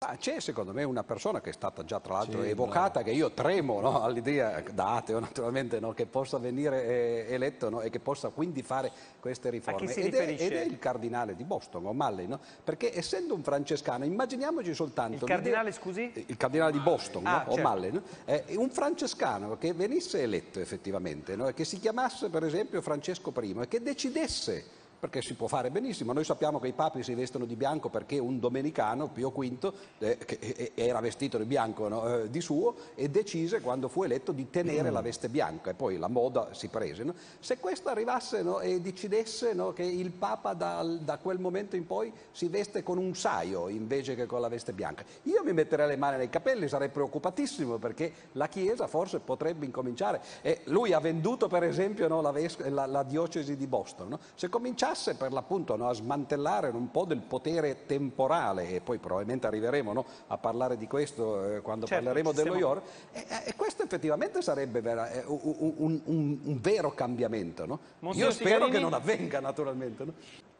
Ah, c'è secondo me una persona che è stata già tra l'altro Sì, evocata, che io tremo no, all'idea, da ateo naturalmente, no, che possa venire eh, eletto no, e che possa quindi fare queste riforme. ed, è, riferisce? ed è il cardinale di Boston, O'Malley, no? perché essendo un francescano, immaginiamoci soltanto... Il cardinale, scusi? Il cardinale di Boston, no? Ah, certo. O'Malley, no? Eh, un francescano che venisse eletto effettivamente, no? e che si chiamasse per esempio Francesco I e che decidesse perché si può fare benissimo. Noi sappiamo che i papi si vestono di bianco perché un domenicano, Pio V, eh, che eh, era vestito di bianco no, eh, di suo e decise quando fu eletto di tenere la veste bianca e poi la moda si prese. no. Se questo arrivasse no, e decidesse che il Papa dal- da quel momento in poi si veste con un saio invece che con la veste bianca, io mi metterei le mani nei capelli, sarei preoccupatissimo perché la Chiesa forse potrebbe incominciare. E lui ha venduto per esempio la, ves- la- la diocesi di Boston. Se cominciasse per l'appunto no, a smantellare un po' del potere temporale, e poi probabilmente arriveremo no, a parlare di questo eh, quando Certo, parleremo dello stiamo- IOR, e, e questo effettivamente sarebbe vera- eh, un, un- un- un vero cambiamento. no? Io spero Sigarini? che non avvenga naturalmente.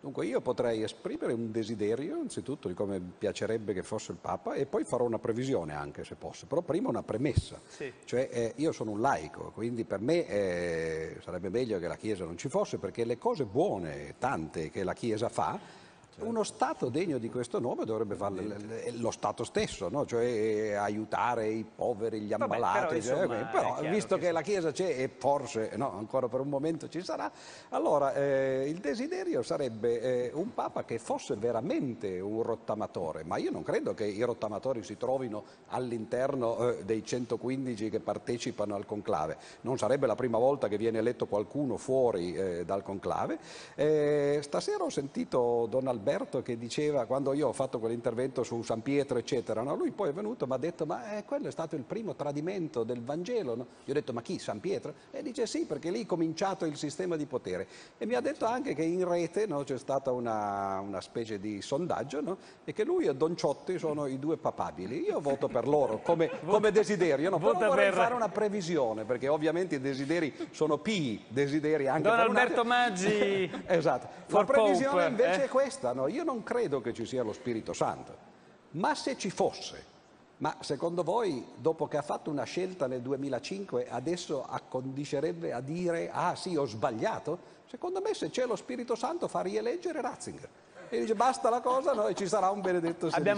Dunque io potrei esprimere un desiderio, innanzitutto, di come piacerebbe che fosse il Papa e poi farò una previsione anche se posso, però prima una premessa. Sì. Cioè eh, io sono un laico, quindi per me eh, sarebbe meglio che la Chiesa non ci fosse perché le cose buone, tante che la Chiesa fa, uno Stato degno di questo nome dovrebbe fare lo Stato stesso, no? cioè eh, aiutare i poveri, gli Vabbè, ammalati. però, cioè, insomma, eh, però, visto che che la Chiesa c'è e forse no, ancora per un momento ci sarà, allora eh, il desiderio sarebbe eh, un Papa che fosse veramente un rottamatore, ma io non credo che i rottamatori si trovino all'interno eh, dei 115 che partecipano al conclave. Non sarebbe la prima volta che viene eletto qualcuno fuori eh, dal conclave. Stasera ho sentito Don Alberto che diceva, quando io ho fatto quell'intervento su San Pietro, eccetera, no? lui poi è venuto e mi ha detto, ma eh, quello è stato il primo tradimento del Vangelo. no? Io ho detto, ma chi? San Pietro? E dice sì, perché lì è cominciato il sistema di potere. E mi ha detto anche che in rete no, c'è stata una, una specie di sondaggio no? e che lui e Don Ciotti sono i due papabili. Io voto per loro come, come desiderio, no? però vorrei per- fare una previsione, perché ovviamente i desideri sono pii, desideri anche Don per Alberto Maggi, Esatto. La previsione Pope, invece eh? è questa, no? io non credo che ci sia lo Spirito Santo, ma se ci fosse, ma secondo voi dopo che ha fatto una scelta nel 2005 adesso accondiscerebbe a dire ah sì ho sbagliato? Secondo me se c'è lo Spirito Santo fa rieleggere Ratzinger e dice basta la cosa no? e ci sarà un benedetto Abbiamo